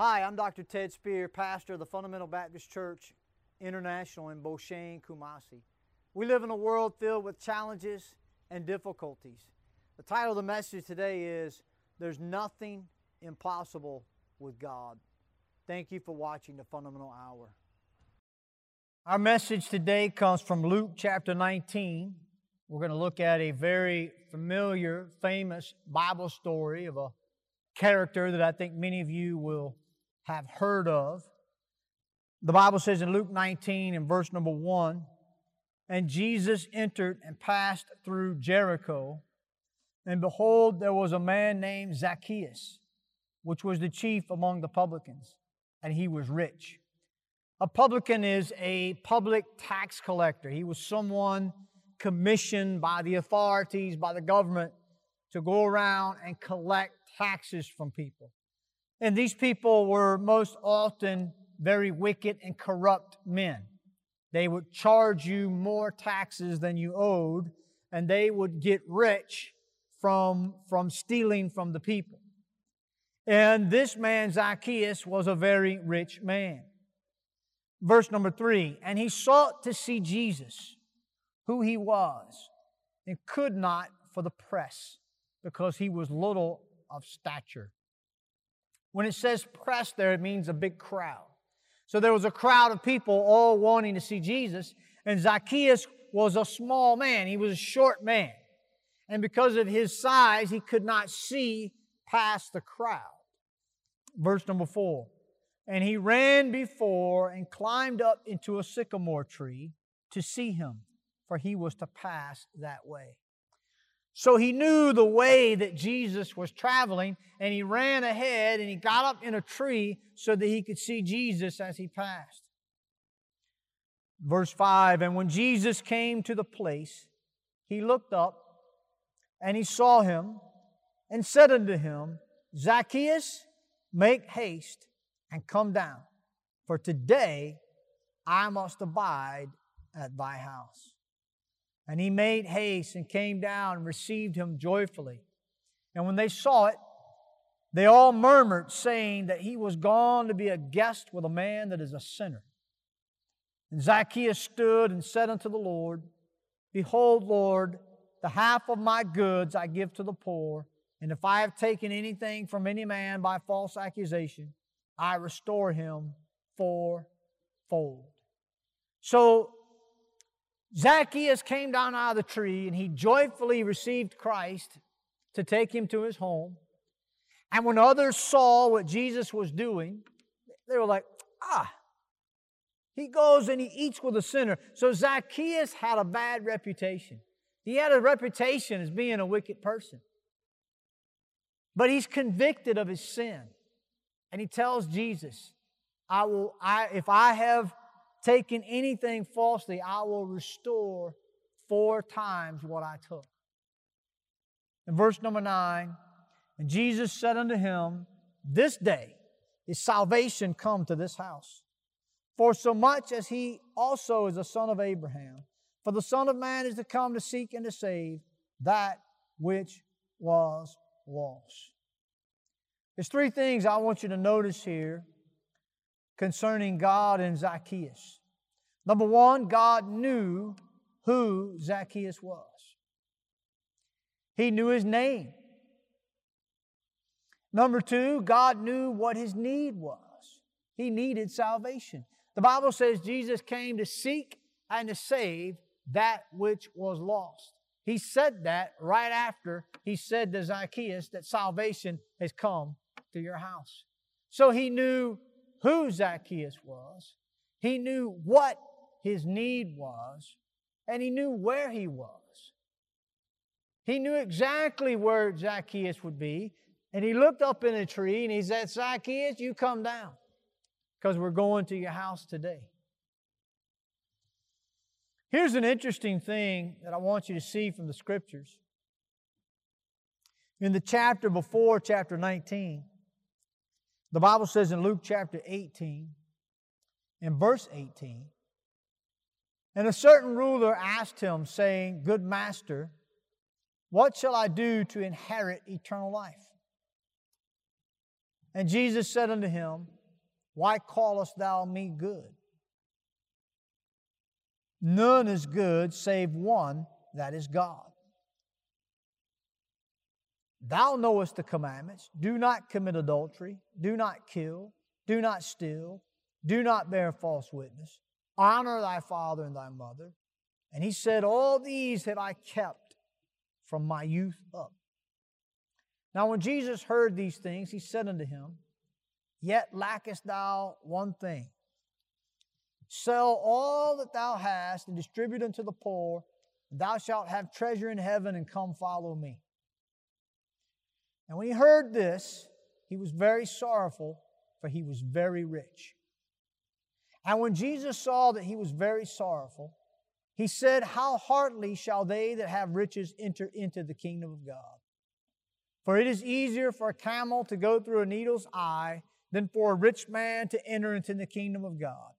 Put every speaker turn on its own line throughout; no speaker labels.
Hi, I'm Dr. Ted Spear, pastor of the Fundamental Baptist Church International in Beauchene, Kumasi. We live in a world filled with challenges and difficulties. The title of the message today is There's Nothing Impossible with God. Thank you for watching the Fundamental Hour. Our message today comes from Luke chapter 19. We're going to look at a very familiar, famous Bible story of a character that I think many of you will have heard of. The Bible says in Luke 19 and verse number 1 And Jesus entered and passed through Jericho. And behold, there was a man named Zacchaeus, which was the chief among the publicans, and he was rich. A publican is a public tax collector. He was someone commissioned by the authorities, by the government, to go around and collect taxes from people. And these people were most often very wicked and corrupt men. They would charge you more taxes than you owed, and they would get rich from, from stealing from the people. And this man, Zacchaeus, was a very rich man. Verse number three, and he sought to see Jesus, who he was, and could not for the press, because he was little of stature. When it says press there, it means a big crowd. So there was a crowd of people all wanting to see Jesus, and Zacchaeus was a small man. He was a short man. And because of his size, he could not see past the crowd. Verse number four. And he ran before and climbed up into a sycamore tree to see him, for he was to pass that way. So he knew the way that Jesus was traveling, and he ran ahead and he got up in a tree so that he could see Jesus as he passed. Verse 5 And when Jesus came to the place, he looked up and he saw him and said unto him, Zacchaeus, make haste and come down, for today I must abide at thy house. And he made haste and came down and received him joyfully. And when they saw it, they all murmured, saying that he was gone to be a guest with a man that is a sinner. And Zacchaeus stood and said unto the Lord, Behold, Lord, the half of my goods I give to the poor, and if I have taken anything from any man by false accusation, I restore him fourfold. So Zacchaeus came down out of the tree and he joyfully received Christ to take him to his home. And when others saw what Jesus was doing, they were like, ah, he goes and he eats with a sinner. So Zacchaeus had a bad reputation. He had a reputation as being a wicked person. But he's convicted of his sin. And he tells Jesus, I will, I, if I have taken anything falsely, I will restore four times what I took. In verse number nine, and Jesus said unto him, This day is salvation come to this house. For so much as he also is a son of Abraham, for the Son of Man is to come to seek and to save that which was lost. There's three things I want you to notice here concerning God and Zacchaeus. Number one, God knew who Zacchaeus was, He knew his name. Number two, God knew what his need was. He needed salvation. The Bible says Jesus came to seek and to save that which was lost. He said that right after he said to Zacchaeus that salvation has come to your house. So he knew who Zacchaeus was, he knew what his need was, and he knew where he was. He knew exactly where Zacchaeus would be, and he looked up in a tree and he said, Zacchaeus, you come down because we're going to your house today. Here's an interesting thing that I want you to see from the scriptures. In the chapter before chapter 19, the Bible says in Luke chapter 18, in verse 18, and a certain ruler asked him, saying, Good master, what shall I do to inherit eternal life? And Jesus said unto him, Why callest thou me good? None is good save one, that is God. Thou knowest the commandments do not commit adultery, do not kill, do not steal, do not bear false witness, honor thy father and thy mother. And he said, All these have I kept from my youth up. Now, when Jesus heard these things, he said unto him, Yet lackest thou one thing. Sell all that thou hast and distribute unto the poor, and thou shalt have treasure in heaven, and come follow me. And when he heard this, he was very sorrowful, for he was very rich. And when Jesus saw that he was very sorrowful, he said, How heartily shall they that have riches enter into the kingdom of God? For it is easier for a camel to go through a needle's eye than for a rich man to enter into the kingdom of God.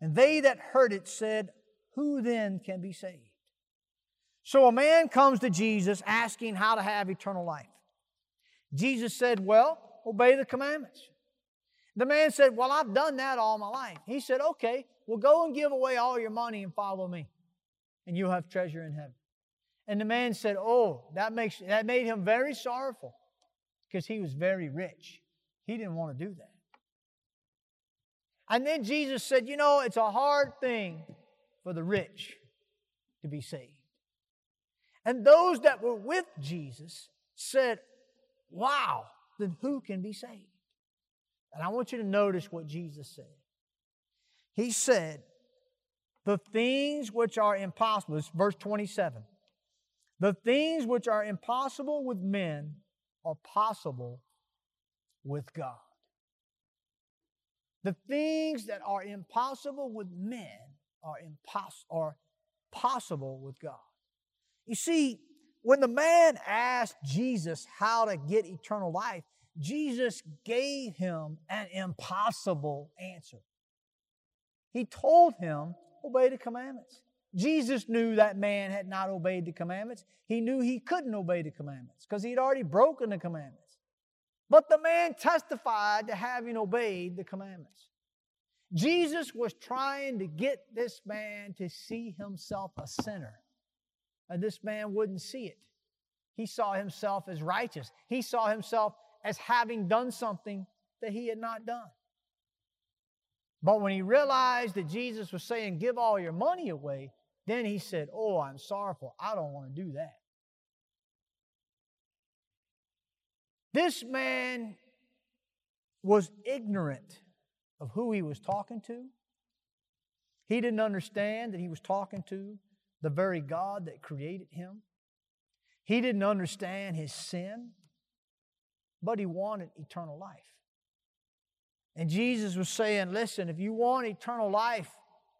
And they that heard it said, Who then can be saved? So a man comes to Jesus asking how to have eternal life. Jesus said, Well, obey the commandments. The man said, Well, I've done that all my life. He said, Okay, well, go and give away all your money and follow me, and you'll have treasure in heaven. And the man said, Oh, that, makes, that made him very sorrowful because he was very rich. He didn't want to do that. And then Jesus said, You know, it's a hard thing for the rich to be saved. And those that were with Jesus said, Wow, then who can be saved? And I want you to notice what Jesus said. He said, The things which are impossible, this verse 27. The things which are impossible with men are possible with God. The things that are impossible with men are, impos- are possible with God. You see, when the man asked Jesus how to get eternal life, Jesus gave him an impossible answer. He told him, obey the commandments. Jesus knew that man had not obeyed the commandments. He knew he couldn't obey the commandments because he'd already broken the commandments. But the man testified to having obeyed the commandments. Jesus was trying to get this man to see himself a sinner and this man wouldn't see it. He saw himself as righteous. He saw himself as having done something that he had not done. But when he realized that Jesus was saying, Give all your money away, then he said, Oh, I'm sorrowful. I don't want to do that. This man was ignorant of who he was talking to. He didn't understand that he was talking to the very God that created him. He didn't understand his sin, but he wanted eternal life. And Jesus was saying, Listen, if you want eternal life,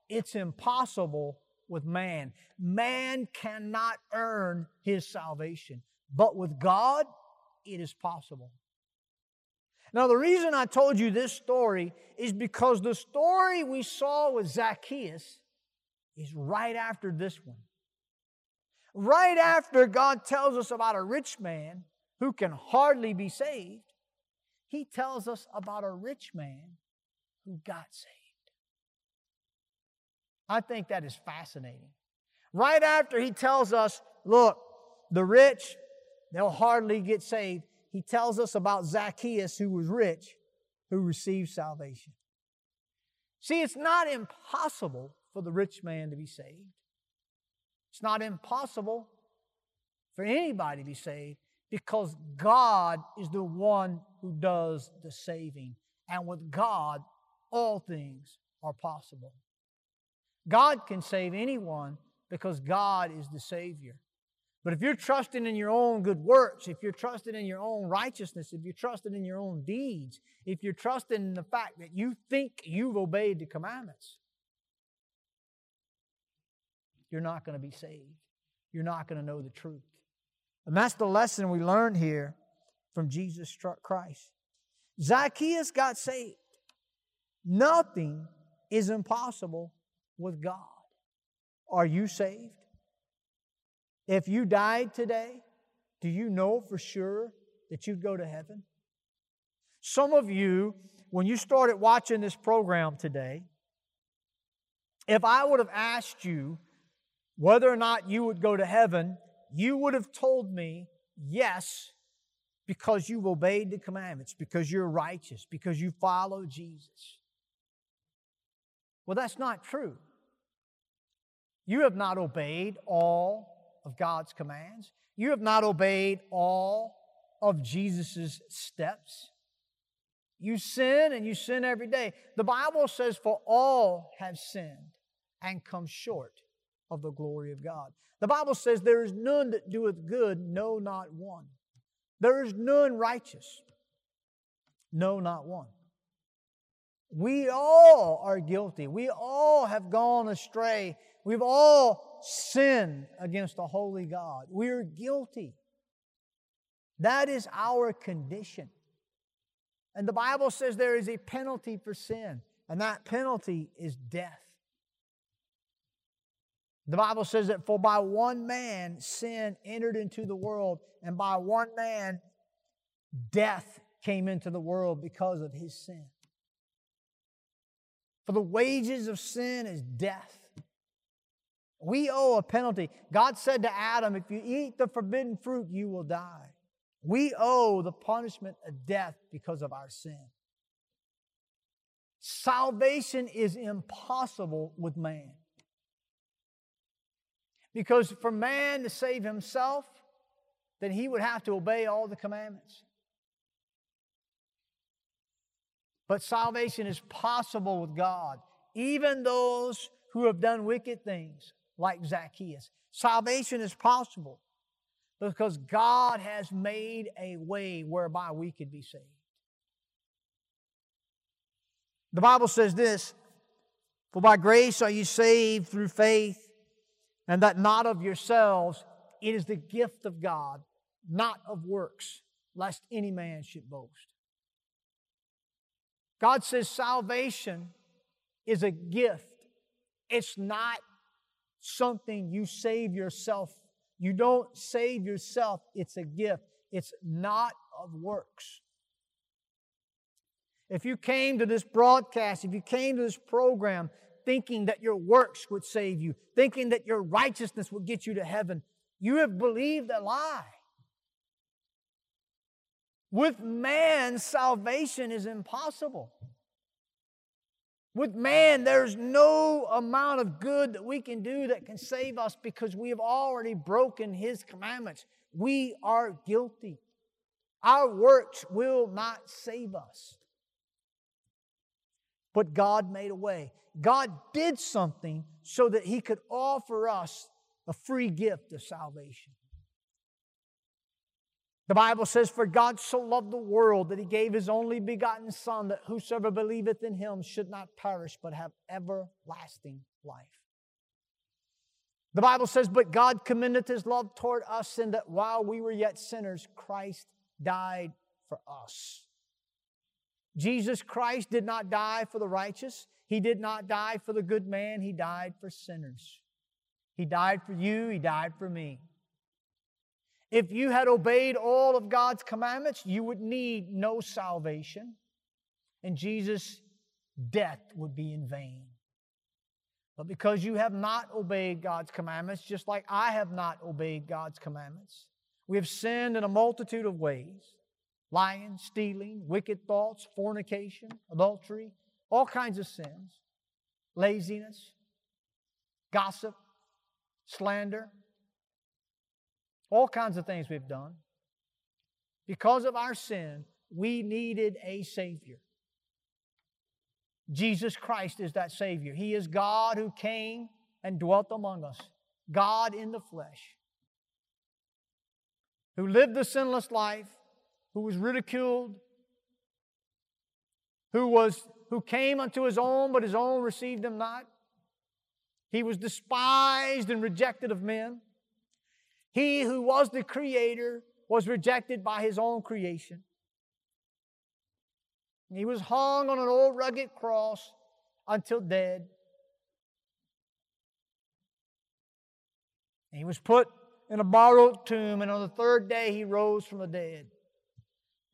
it's impossible with man. Man cannot earn his salvation, but with God, it is possible. Now, the reason I told you this story is because the story we saw with Zacchaeus is right after this one. Right after God tells us about a rich man who can hardly be saved, he tells us about a rich man who got saved. I think that is fascinating. Right after he tells us, look, the rich, they'll hardly get saved, he tells us about Zacchaeus, who was rich, who received salvation. See, it's not impossible for the rich man to be saved. It's not impossible for anybody to be saved because God is the one who does the saving. And with God, all things are possible. God can save anyone because God is the Savior. But if you're trusting in your own good works, if you're trusting in your own righteousness, if you're trusting in your own deeds, if you're trusting in the fact that you think you've obeyed the commandments, you're not going to be saved. You're not going to know the truth. And that's the lesson we learn here from Jesus Christ. Zacchaeus got saved. Nothing is impossible with God. Are you saved? If you died today, do you know for sure that you'd go to heaven? Some of you, when you started watching this program today, if I would have asked you whether or not you would go to heaven, you would have told me yes because you've obeyed the commandments, because you're righteous, because you follow Jesus. Well, that's not true. You have not obeyed all of God's commands. You have not obeyed all of Jesus' steps. You sin and you sin every day. The Bible says, For all have sinned and come short of the glory of God. The Bible says, There is none that doeth good, no, not one. There is none righteous, no, not one. We all are guilty. We all have gone astray. We've all sinned against a holy God. We're guilty. That is our condition. And the Bible says there is a penalty for sin, and that penalty is death. The Bible says that for by one man sin entered into the world, and by one man death came into the world because of his sin. For the wages of sin is death. We owe a penalty. God said to Adam, If you eat the forbidden fruit, you will die. We owe the punishment of death because of our sin. Salvation is impossible with man. Because for man to save himself, then he would have to obey all the commandments. But salvation is possible with God. Even those who have done wicked things, like Zacchaeus. Salvation is possible because God has made a way whereby we could be saved. The Bible says this For by grace are you saved through faith, and that not of yourselves, it is the gift of God, not of works, lest any man should boast. God says salvation is a gift. It's not something you save yourself. You don't save yourself, it's a gift. It's not of works. If you came to this broadcast, if you came to this program thinking that your works would save you, thinking that your righteousness would get you to heaven, you have believed a lie. With man, salvation is impossible. With man, there's no amount of good that we can do that can save us because we have already broken his commandments. We are guilty. Our works will not save us. But God made a way. God did something so that he could offer us a free gift of salvation. The Bible says, For God so loved the world that he gave his only begotten Son, that whosoever believeth in him should not perish, but have everlasting life. The Bible says, But God commendeth his love toward us, in that while we were yet sinners, Christ died for us. Jesus Christ did not die for the righteous. He did not die for the good man. He died for sinners. He died for you. He died for me. If you had obeyed all of God's commandments, you would need no salvation, and Jesus' death would be in vain. But because you have not obeyed God's commandments, just like I have not obeyed God's commandments, we have sinned in a multitude of ways lying, stealing, wicked thoughts, fornication, adultery, all kinds of sins, laziness, gossip, slander, all kinds of things we've done. Because of our sin, we needed a Savior. Jesus Christ is that Savior. He is God who came and dwelt among us, God in the flesh, who lived the sinless life, who was ridiculed, who was who came unto his own, but his own received him not. He was despised and rejected of men. He who was the creator was rejected by his own creation. He was hung on an old rugged cross until dead. he was put in a borrowed tomb, and on the third day he rose from the dead.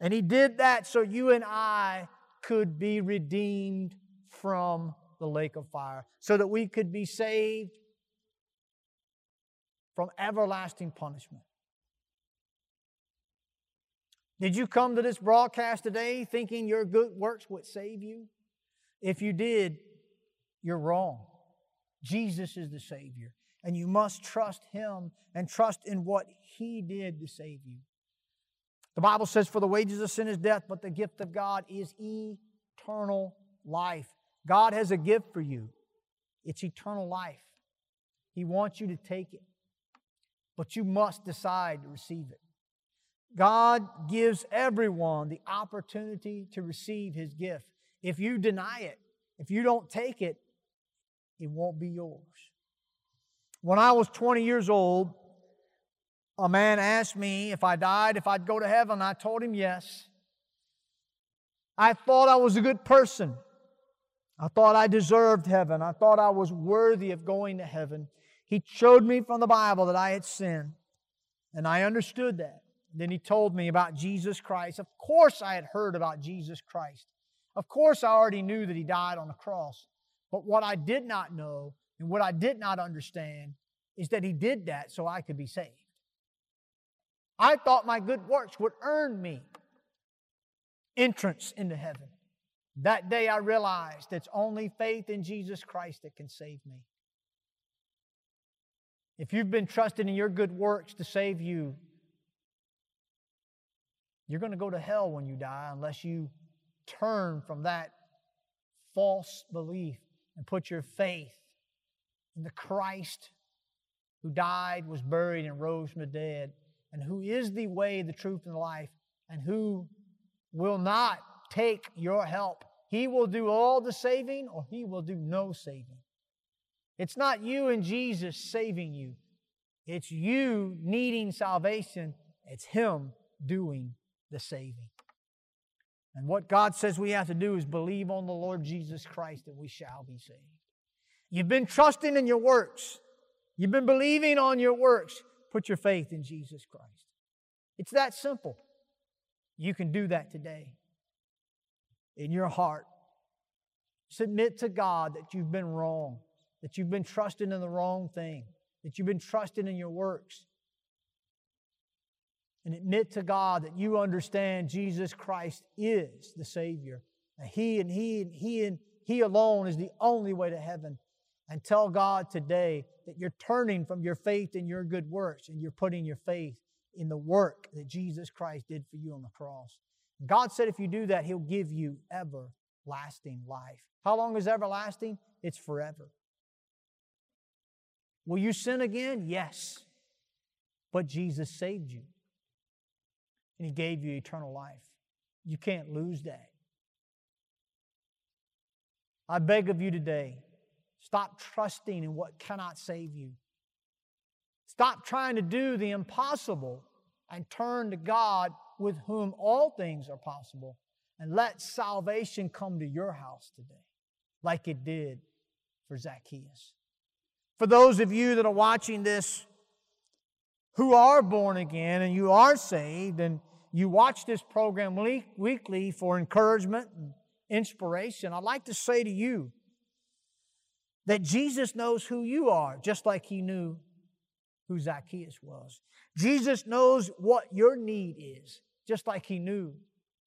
And He did that so you and I could be redeemed from the lake of fire, so that we could be saved from everlasting punishment. Did you come to this broadcast today thinking your good works would save you? If you did, you're wrong. Jesus is the Savior, and you must trust Him and trust in what He did to save you. The Bible says, For the wages of sin is death, but the gift of God is eternal life. God has a gift for you, it's eternal life. He wants you to take it, but you must decide to receive it. God gives everyone the opportunity to receive His gift. If you deny it, if you don't take it, it won't be yours. When I was 20 years old, a man asked me if I died, if I'd go to heaven. I told him yes. I thought I was a good person. I thought I deserved heaven. I thought I was worthy of going to heaven. He showed me from the Bible that I had sinned, and I understood that. Then he told me about Jesus Christ. Of course, I had heard about Jesus Christ. Of course, I already knew that he died on the cross. But what I did not know and what I did not understand is that he did that so I could be saved. I thought my good works would earn me entrance into heaven. That day I realized it's only faith in Jesus Christ that can save me. If you've been trusting in your good works to save you, you're going to go to hell when you die unless you turn from that false belief and put your faith in the Christ who died, was buried, and rose from the dead, and who is the way, the truth, and the life, and who will not take your help. He will do all the saving or he will do no saving. It's not you and Jesus saving you, it's you needing salvation, it's Him doing the saving. And what God says we have to do is believe on the Lord Jesus Christ and we shall be saved. You've been trusting in your works. You've been believing on your works. Put your faith in Jesus Christ. It's that simple. You can do that today in your heart. Submit to God that you've been wrong, that you've been trusting in the wrong thing, that you've been trusting in your works, and admit to God that you understand Jesus Christ is the Savior. He and He and He and He alone is the only way to heaven. And tell God today that you're turning from your faith in your good works and you're putting your faith in the work that Jesus Christ did for you on the cross. God said if you do that, He'll give you everlasting life. How long is everlasting? It's forever. Will you sin again? Yes. But Jesus saved you and He gave you eternal life. You can't lose that. I beg of you today, stop trusting in what cannot save you. Stop trying to do the impossible and turn to God with whom all things are possible. And let salvation come to your house today, like it did for Zacchaeus. For those of you that are watching this who are born again and you are saved and you watch this program weekly for encouragement and inspiration, I'd like to say to you that Jesus knows who you are, just like he knew who Zacchaeus was. Jesus knows what your need is, just like he knew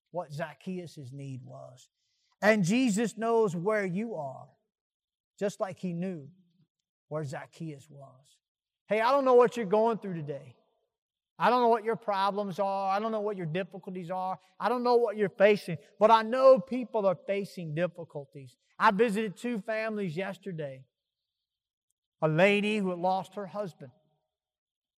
what Zacchaeus' need was. And Jesus knows where you are, just like he knew where Zacchaeus was. Hey, I don't know what you're going through today. I don't know what your problems are. I don't know what your difficulties are. I don't know what you're facing, but I know people are facing difficulties. I visited two families yesterday. A lady who had lost her husband.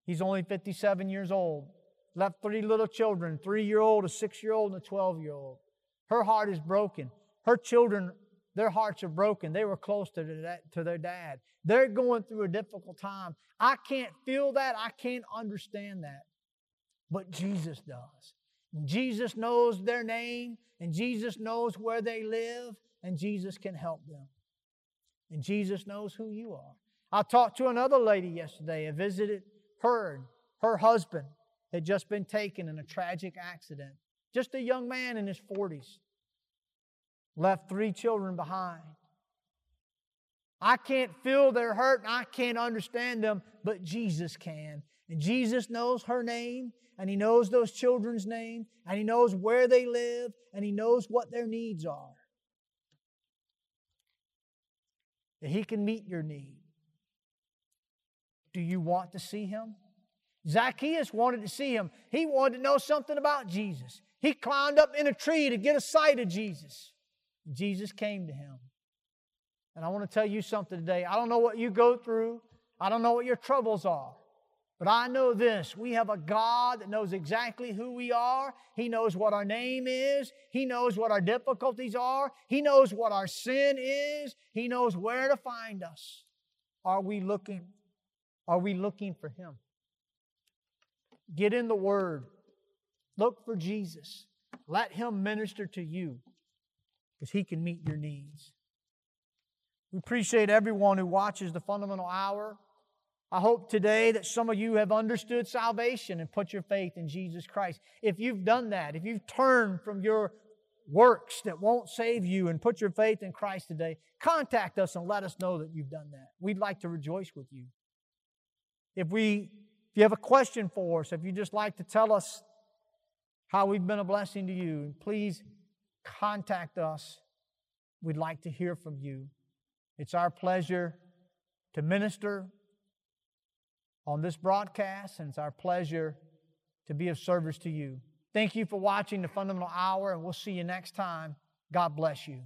He's only 57 years old. Left three little children, three year old, a six year old, and a 12 year old. Her heart is broken. Her children, their hearts are broken. They were close to their, to their dad. They're going through a difficult time. I can't feel that. I can't understand that but Jesus does. Jesus knows their name, and Jesus knows where they live, and Jesus can help them. And Jesus knows who you are. I talked to another lady yesterday. I visited her, and her husband had just been taken in a tragic accident. just a young man in his 40s, left three children behind. I can't feel their hurt and I can't understand them, but Jesus can. And Jesus knows her name, and He knows those children's name, and He knows where they live, and He knows what their needs are. That He can meet your need. Do you want to see Him? Zacchaeus wanted to see Him. He wanted to know something about Jesus. He climbed up in a tree to get a sight of Jesus. Jesus came to him. And I want to tell you something today. I don't know what you go through, I don't know what your troubles are. But I know this we have a God that knows exactly who we are. He knows what our name is. He knows what our difficulties are. He knows what our sin is. He knows where to find us. Are we looking? Are we looking for Him? Get in the Word. Look for Jesus. Let Him minister to you because He can meet your needs. We appreciate everyone who watches the fundamental hour. I hope today that some of you have understood salvation and put your faith in Jesus Christ. If you've done that, if you've turned from your works that won't save you and put your faith in Christ today, contact us and let us know that you've done that. We'd like to rejoice with you. If we if you have a question for us, if you'd just like to tell us how we've been a blessing to you, please contact us. We'd like to hear from you. It's our pleasure to minister on this broadcast, and it's our pleasure to be of service to you. Thank you for watching the Fundamental Hour, and we'll see you next time. God bless you.